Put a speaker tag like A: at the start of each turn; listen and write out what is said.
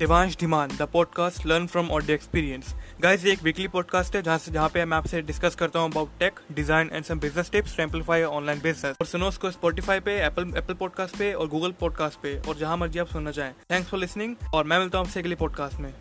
A: Devansh Dhiman the podcast learn from audio experience guys ये एक weekly podcast है, जहाँ से जहाँ पे मैं आपसे डिस्कस करता हूँ about tech design and some business tips to amplify online business और सुनो उसको स्पॉटीफाई पे एप्पल एप्पल पॉडकास्ट पे और गूगल पॉडकास्ट पे। और जहाँ मर्ज़ी आप सुनना चाहें। थैंक्स फॉर लिसनिंग और मैं मिलता हूँ आपसे अगले पॉडकास्ट में।